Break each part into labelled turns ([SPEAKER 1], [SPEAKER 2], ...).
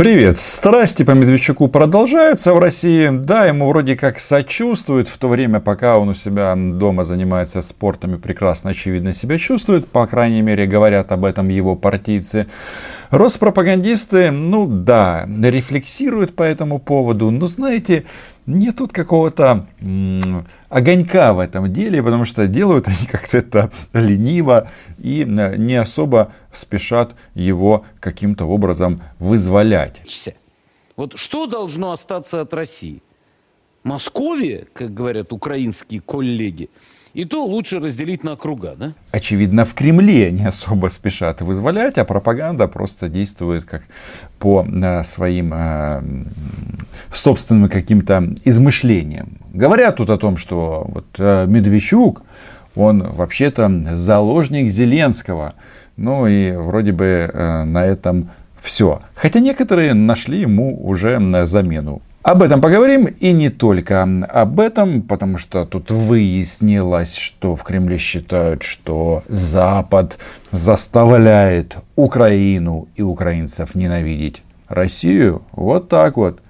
[SPEAKER 1] Привет! Страсти по Медведчуку продолжаются в России. Да, ему вроде как сочувствуют, в то время, пока он у себя дома занимается спортом и прекрасно, очевидно, себя чувствует. По крайней мере, говорят об этом его партийцы. Роспропагандисты, ну да, рефлексируют по этому поводу. Но знаете, нет тут какого-то огонька в этом деле, потому что делают они как-то это лениво и э, не особо спешат его каким-то образом вызволять.
[SPEAKER 2] Вот что должно остаться от России? Московия, как говорят украинские коллеги, и то лучше разделить на круга, да?
[SPEAKER 1] Очевидно, в Кремле не особо спешат вызволять, а пропаганда просто действует как по э, своим э, собственным каким-то измышлениям. Говорят тут о том, что вот э, Медведчук, он вообще-то заложник Зеленского. Ну и вроде бы на этом все. Хотя некоторые нашли ему уже замену. Об этом поговорим и не только об этом, потому что тут выяснилось, что в Кремле считают, что Запад заставляет Украину и украинцев ненавидеть Россию. Вот так вот.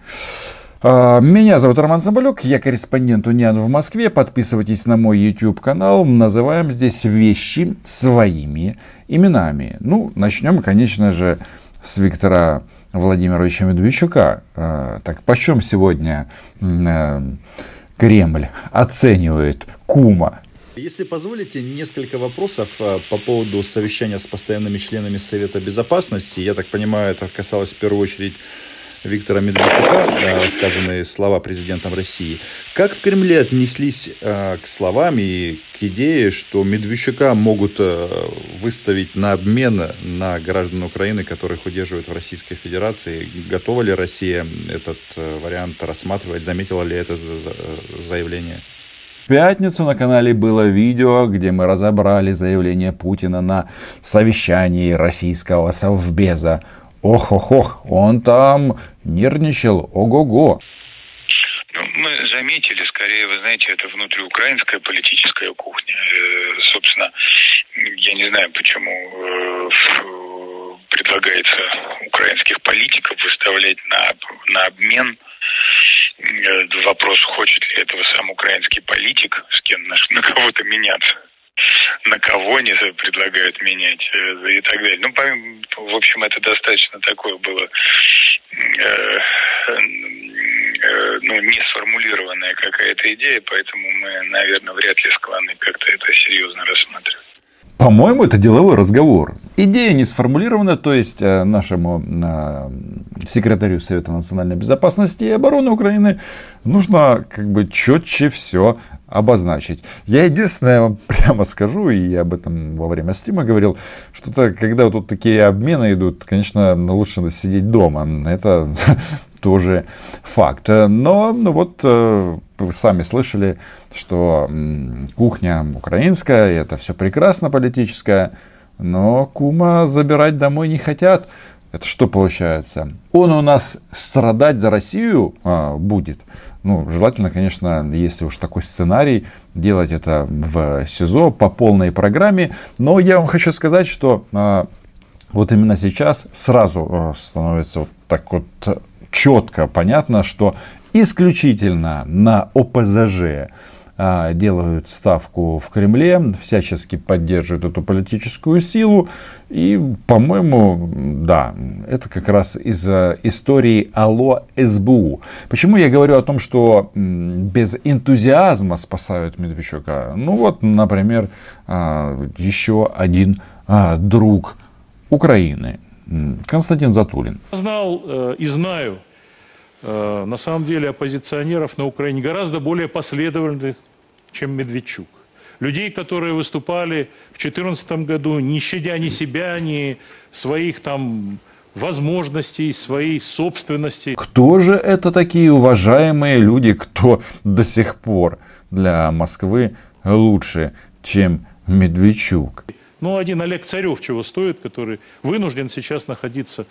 [SPEAKER 1] А, меня зовут Роман Соболюк, я корреспондент Униан в Москве. Подписывайтесь на мой YouTube канал. Называем здесь вещи своими именами. Ну, начнем, конечно же, с Виктора Владимировича Медведчука. А, так почем сегодня э, Кремль оценивает кума?
[SPEAKER 3] Если позволите, несколько вопросов а, по поводу совещания с постоянными членами Совета Безопасности. Я так понимаю, это касалось в первую очередь Виктора Медведчука, э, сказанные слова президентом России. Как в Кремле отнеслись э, к словам и к идее, что Медведчука могут э, выставить на обмен на граждан Украины, которых удерживают в Российской Федерации? Готова ли Россия этот вариант рассматривать? Заметила ли это заявление?
[SPEAKER 1] В пятницу на канале было видео, где мы разобрали заявление Путина на совещании российского совбеза Ох-ох-ох, он там нервничал, ого-го.
[SPEAKER 4] Ну, мы заметили, скорее, вы знаете, это внутриукраинская политическая кухня. Э, собственно, я не знаю, почему э, предлагается украинских политиков выставлять на, на обмен э, вопрос, хочет ли этого сам украинский политик с кем на, на кого-то меняться на кого они предлагают менять э, и так далее. Ну, в общем, это достаточно такое было э, э, ну, не сформулированная какая-то идея, поэтому мы, наверное, вряд ли склонны как-то это серьезно рассматривать.
[SPEAKER 1] По-моему, это деловой разговор. Идея не сформулирована, то есть нашему секретарю Совета национальной безопасности и обороны Украины нужно как бы четче все обозначить. Я единственное вам прямо скажу, и я об этом во время стима говорил, что когда вот тут такие обмены идут, конечно, лучше сидеть дома. Это тоже факт. Но ну, вот э, вы сами слышали, что кухня украинская, это все прекрасно политическое, но кума забирать домой не хотят. Это что получается? Он у нас страдать за Россию а, будет. Ну, желательно, конечно, если уж такой сценарий, делать это в СИЗО по полной программе. Но я вам хочу сказать, что а, вот именно сейчас сразу а, становится вот так вот четко понятно, что исключительно на ОПЗЖ делают ставку в Кремле, всячески поддерживают эту политическую силу. И, по-моему, да, это как раз из истории Алло СБУ. Почему я говорю о том, что без энтузиазма спасают Медведчука? Ну вот, например, а, еще один а, друг Украины, Константин Затулин.
[SPEAKER 5] Знал э, и знаю, э, на самом деле, оппозиционеров на Украине гораздо более последовательных, чем Медведчук. Людей, которые выступали в 2014 году, не щадя ни себя, ни своих там возможностей, своей собственности.
[SPEAKER 1] Кто же это такие уважаемые люди, кто до сих пор для Москвы лучше, чем Медведчук?
[SPEAKER 5] Ну, один Олег Царев чего стоит, который вынужден сейчас находиться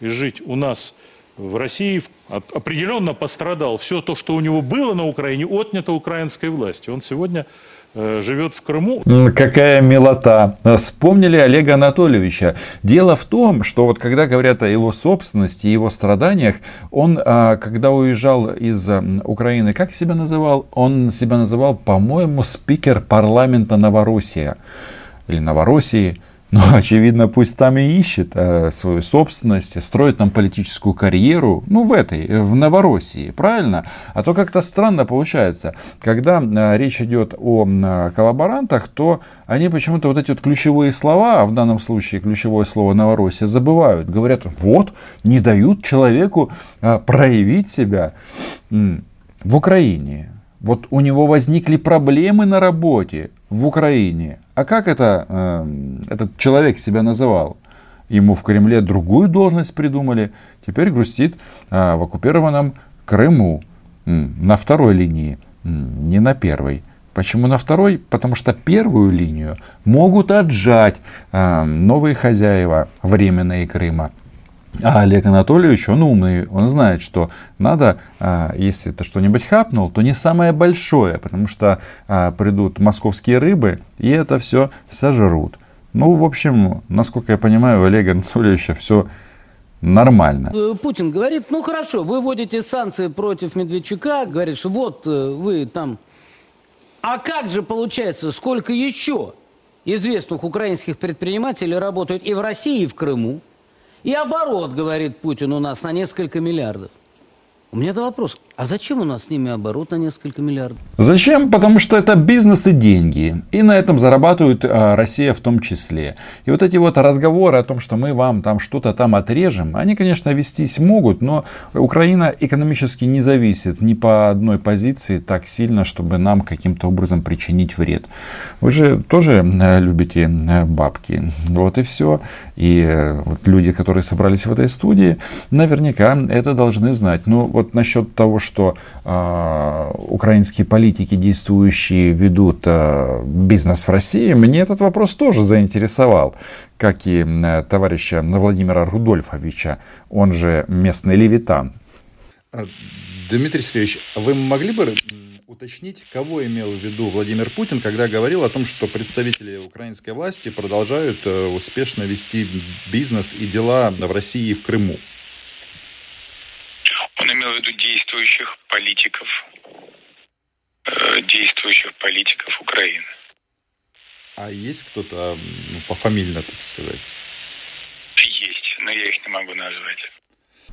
[SPEAKER 5] и жить у нас в России определенно пострадал. Все то, что у него было на Украине, отнято украинской властью. Он сегодня э, живет в Крыму.
[SPEAKER 1] Какая милота. Вспомнили Олега Анатольевича. Дело в том, что вот когда говорят о его собственности, его страданиях, он, а, когда уезжал из Украины, как себя называл? Он себя называл, по-моему, спикер парламента Новороссия. Или Новороссии. Ну, очевидно, пусть там и ищет э, свою собственность, строит там политическую карьеру, ну, в этой, в Новороссии, правильно? А то как-то странно получается, когда э, речь идет о э, коллаборантах, то они почему-то вот эти вот ключевые слова, а в данном случае ключевое слово Новороссия, забывают. Говорят, вот, не дают человеку э, проявить себя в Украине. Вот у него возникли проблемы на работе в Украине. А как это э, этот человек себя называл? Ему в Кремле другую должность придумали. Теперь грустит э, в оккупированном Крыму. На второй линии, не на первой. Почему на второй? Потому что первую линию могут отжать э, новые хозяева временные Крыма. А Олег Анатольевич, он умный, он знает, что надо, а, если ты что-нибудь хапнул, то не самое большое, потому что а, придут московские рыбы и это все сожрут. Ну, в общем, насколько я понимаю, у Олега Анатольевича все нормально.
[SPEAKER 2] Э, Путин говорит, ну хорошо, вы вводите санкции против Медведчука, говорит, что вот э, вы там... А как же получается, сколько еще известных украинских предпринимателей работают и в России, и в Крыму? И оборот, говорит Путин, у нас на несколько миллиардов. У меня это вопрос. А зачем у нас с ними оборот на несколько миллиардов?
[SPEAKER 1] Зачем? Потому что это бизнес и деньги. И на этом зарабатывает а, Россия в том числе. И вот эти вот разговоры о том, что мы вам там что-то там отрежем, они, конечно, вестись могут, но Украина экономически не зависит ни по одной позиции так сильно, чтобы нам каким-то образом причинить вред. Вы же тоже э, любите э, бабки. Вот и все. И э, вот люди, которые собрались в этой студии, наверняка это должны знать. Ну вот насчет того, что э, украинские политики, действующие, ведут э, бизнес в России, мне этот вопрос тоже заинтересовал, как и э, товарища Владимира Рудольфовича, он же местный левитан.
[SPEAKER 3] А, Дмитрий Сергеевич, вы могли бы уточнить, кого имел в виду Владимир Путин, когда говорил о том, что представители украинской власти продолжают э, успешно вести бизнес и дела в России и в Крыму?
[SPEAKER 4] Он имел в виду действующих политиков, э, действующих политиков Украины.
[SPEAKER 3] А есть кто-то ну, пофамильно, так сказать?
[SPEAKER 4] Есть, но я их не могу назвать.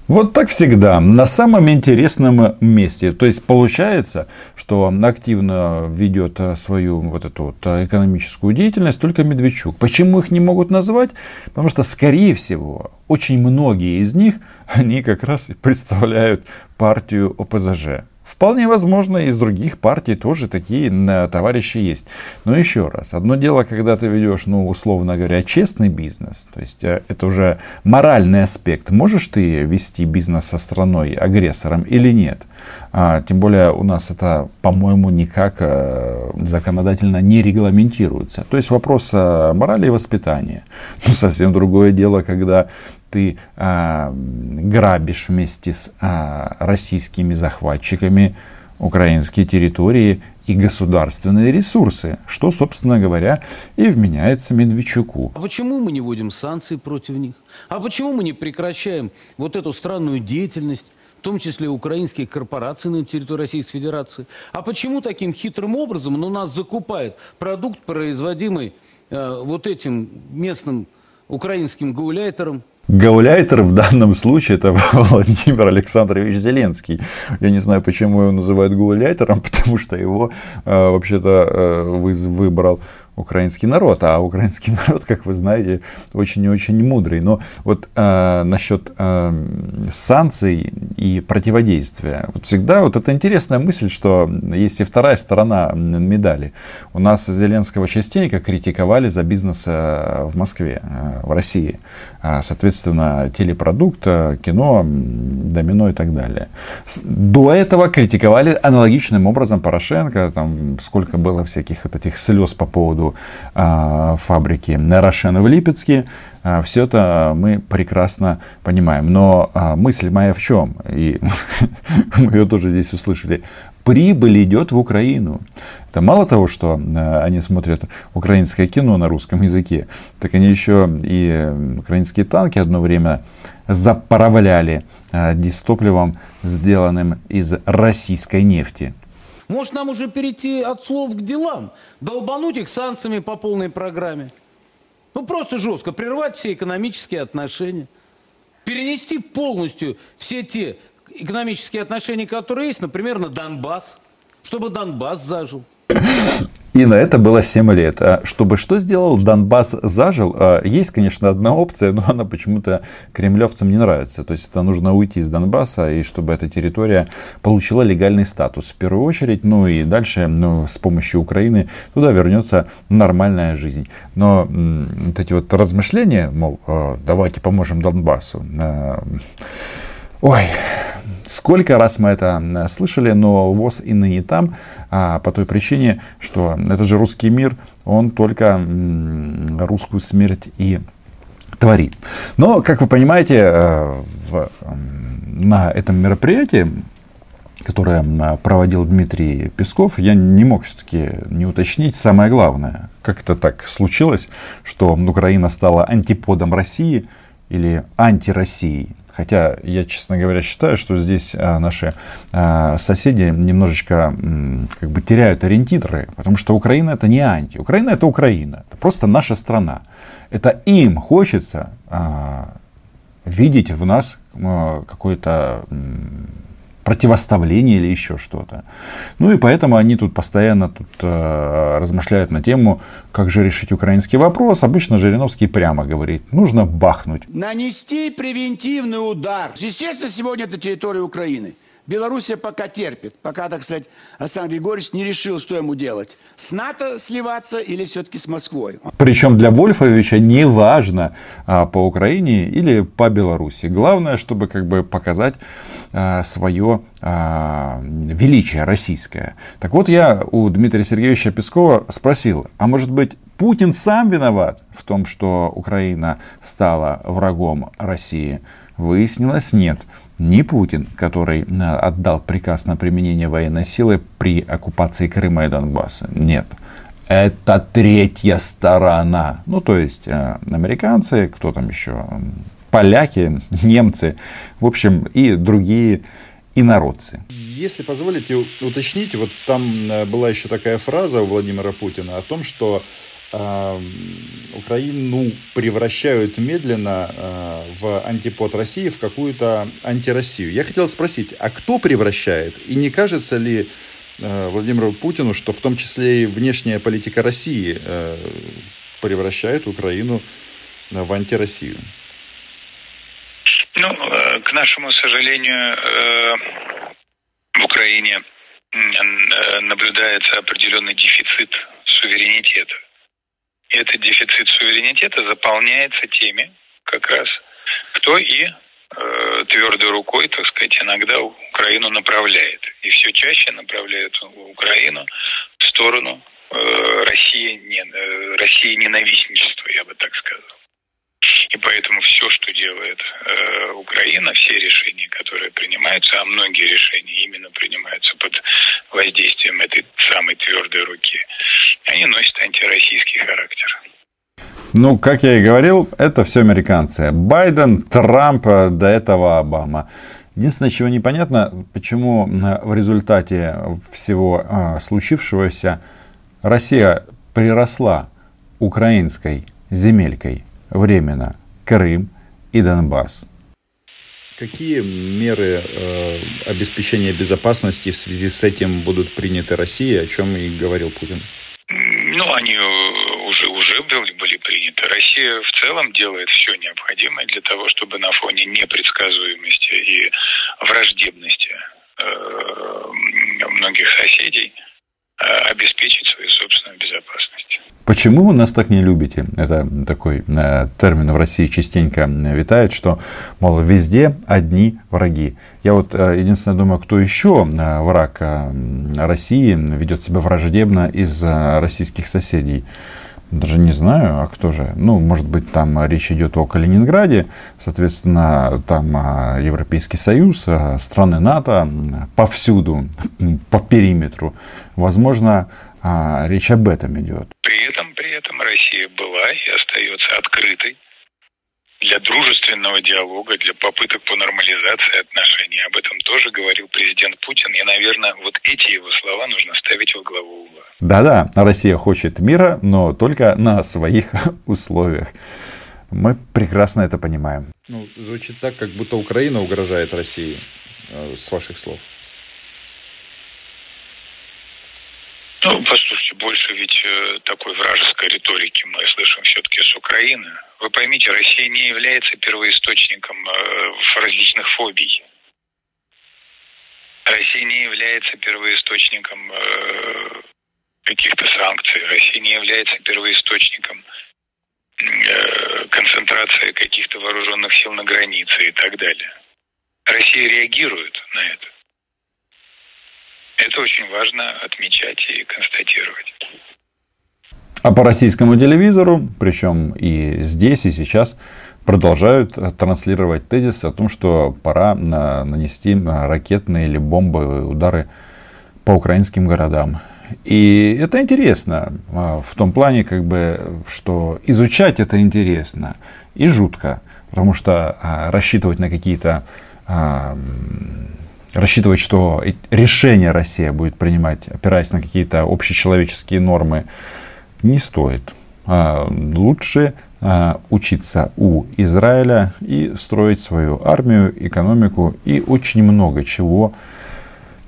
[SPEAKER 1] Вот так всегда, на самом интересном месте. То есть получается, что активно ведет свою вот эту вот экономическую деятельность только Медведчук. Почему их не могут назвать? Потому что, скорее всего, очень многие из них, они как раз и представляют партию ОПЗЖ. Вполне возможно, из других партий тоже такие товарищи есть. Но еще раз, одно дело, когда ты ведешь, ну, условно говоря, честный бизнес, то есть э, это уже моральный аспект. Можешь ты вести бизнес со страной агрессором или нет? А, тем более у нас это, по-моему, никак э, законодательно не регламентируется. То есть вопрос э, морали и воспитания. Ну, совсем другое дело, когда ты а, грабишь вместе с а, российскими захватчиками украинские территории и государственные ресурсы, что, собственно говоря, и вменяется Медведчуку.
[SPEAKER 2] А почему мы не вводим санкции против них? А почему мы не прекращаем вот эту странную деятельность, в том числе украинских корпораций на территории Российской Федерации? А почему таким хитрым образом у нас закупает продукт, производимый э, вот этим местным украинским гауляйтером,
[SPEAKER 1] Гауляйтер в данном случае это Владимир Александрович Зеленский. Я не знаю, почему его называют гауляйтером, потому что его э, вообще-то э, выбрал украинский народ, а украинский народ, как вы знаете, очень и очень мудрый. Но вот э, насчет э, санкций и противодействия, вот всегда вот это интересная мысль, что есть и вторая сторона медали. У нас Зеленского частенько критиковали за бизнес э, в Москве, э, в России. А, соответственно, телепродукт, э, кино, домино и так далее. До этого критиковали аналогичным образом Порошенко, там сколько было всяких вот этих слез по поводу поводу а, фабрики Рошена в Липецке. А, все это мы прекрасно понимаем. Но а, мысль моя в чем? и мы ее тоже здесь услышали, прибыль идет в Украину. Это мало того, что они смотрят украинское кино на русском языке, так они еще и украинские танки одно время заправляли дистопливом, сделанным из российской нефти.
[SPEAKER 2] Может, нам уже перейти от слов к делам? Долбануть их санкциями по полной программе? Ну, просто жестко прервать все экономические отношения. Перенести полностью все те экономические отношения, которые есть, например, на Донбасс, чтобы Донбасс зажил.
[SPEAKER 1] И на это было 7 лет. А чтобы что сделал, Донбасс зажил. А есть, конечно, одна опция, но она почему-то кремлевцам не нравится. То есть это нужно уйти из Донбасса, и чтобы эта территория получила легальный статус в первую очередь. Ну и дальше ну, с помощью Украины туда вернется нормальная жизнь. Но вот эти вот размышления, мол, «А, давайте поможем Донбассу. Ой, Сколько раз мы это слышали, но ВОЗ и ныне там, а по той причине, что это же русский мир, он только русскую смерть и творит. Но, как вы понимаете, э, в, на этом мероприятии, которое проводил Дмитрий Песков, я не мог все-таки не уточнить самое главное. Как это так случилось, что Украина стала антиподом России или антироссией? Хотя я, честно говоря, считаю, что здесь а, наши а, соседи немножечко как бы теряют ориентиры, потому что Украина это не анти. Украина это Украина. Это просто наша страна. Это им хочется а, видеть в нас какой-то противоставление или еще что-то. Ну и поэтому они тут постоянно тут, э, размышляют на тему, как же решить украинский вопрос. Обычно Жириновский прямо говорит, нужно бахнуть.
[SPEAKER 6] Нанести превентивный удар. Естественно, сегодня это территория Украины. Белоруссия пока терпит, пока, так сказать, Александр Григорьевич не решил, что ему делать. С НАТО сливаться или все-таки с Москвой.
[SPEAKER 1] Причем для Вольфовича не важно а, по Украине или по Беларуси. Главное, чтобы как бы показать а, свое а, величие российское. Так вот, я у Дмитрия Сергеевича Пескова спросил, а может быть Путин сам виноват в том, что Украина стала врагом России? Выяснилось, нет не Путин, который э, отдал приказ на применение военной силы при оккупации Крыма и Донбасса. Нет. Это третья сторона. Ну, то есть, э, американцы, кто там еще, поляки, немцы, в общем, и другие инородцы.
[SPEAKER 3] Если позволите уточнить, вот там э, была еще такая фраза у Владимира Путина о том, что Украину превращают медленно э, в антипод России, в какую-то антироссию. Я хотел спросить, а кто превращает? И не кажется ли э, Владимиру Путину, что в том числе и внешняя политика России э, превращает Украину в антироссию?
[SPEAKER 4] Ну, к нашему сожалению, в Украине наблюдается определенный дефицит суверенитета этот дефицит суверенитета заполняется теми, как раз, кто и э, твердой рукой, так сказать, иногда Украину направляет. И все чаще направляет Украину в сторону э, России, не, э, России ненавистничества, я бы так сказал. И поэтому все, что делает э, Украина, все решения, которые принимаются, а многие решения именно принимаются под воздействием этой самой твердой руки,
[SPEAKER 1] Ну, как я и говорил, это все американцы. Байден, Трамп, до этого Обама. Единственное, чего непонятно, почему в результате всего а, случившегося Россия приросла украинской земелькой временно Крым и Донбасс.
[SPEAKER 3] Какие меры э, обеспечения безопасности в связи с этим будут приняты Россией, о чем и говорил Путин?
[SPEAKER 4] Ну, они уже, уже были приняты. Россия в целом делает все необходимое для того, чтобы на фоне непредсказуемости и враждебности э, многих соседей э, обеспечить свою собственную безопасность.
[SPEAKER 1] Почему вы нас так не любите? Это такой э, термин в России частенько витает, что, мол, везде одни враги. Я вот единственное думаю, кто еще враг России ведет себя враждебно из российских соседей. Даже не знаю, а кто же. Ну, может быть, там речь идет о Калининграде, соответственно, там а, Европейский Союз, а, страны НАТО повсюду, по периметру. Возможно, а, речь об этом идет.
[SPEAKER 4] При этом, при этом Россия была и остается открытой для дружественного диалога, для попыток по нормализации отношений. Об этом тоже говорил президент Путин. И, наверное, вот эти его слова нужно ставить во главу угла.
[SPEAKER 1] Да-да, Россия хочет мира, но только на своих условиях. Мы прекрасно это понимаем.
[SPEAKER 3] Ну, звучит так, как будто Украина угрожает России, э, с ваших слов.
[SPEAKER 4] Ну, послушайте, больше ведь э, такой вражеской риторики мы слышим все-таки с Украины. Вы поймите, Россия не является первоисточником э, различных фобий. Россия не является первоисточником э, каких-то санкций. Россия не является первоисточником э, концентрации каких-то вооруженных сил на границе и так далее. Россия реагирует на это. Это очень важно отмечать и констатировать.
[SPEAKER 1] А по российскому телевизору, причем и здесь, и сейчас, продолжают транслировать тезис о том, что пора нанести ракетные или бомбовые удары по украинским городам. И это интересно в том плане, как бы, что изучать это интересно и жутко, потому что рассчитывать на какие-то рассчитывать, что решение Россия будет принимать, опираясь на какие-то общечеловеческие нормы, не стоит. А, лучше а, учиться у Израиля и строить свою армию, экономику и очень много чего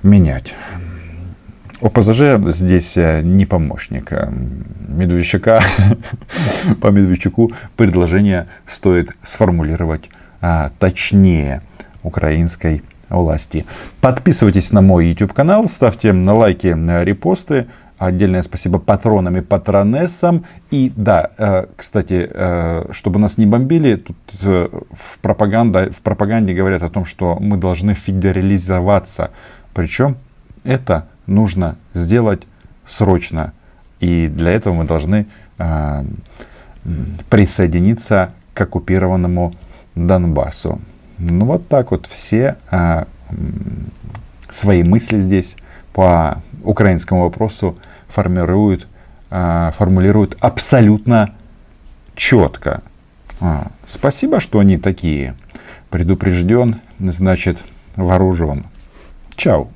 [SPEAKER 1] менять. ОПЗЖ здесь э, не помощник. Медведчука, по Медведчуку предложение стоит сформулировать а, точнее украинской власти. Подписывайтесь на мой YouTube канал, ставьте лайки, репосты. Отдельное спасибо патронам и патронессам. И да, э, кстати, э, чтобы нас не бомбили, тут э, в, пропаганде, в пропаганде говорят о том, что мы должны федерализоваться. Причем это нужно сделать срочно. И для этого мы должны присоединиться к оккупированному Донбассу. Ну вот так вот все свои мысли здесь по украинскому вопросу формируют, а, формулируют абсолютно четко. А, спасибо, что они такие. Предупрежден, значит вооружен. Чао.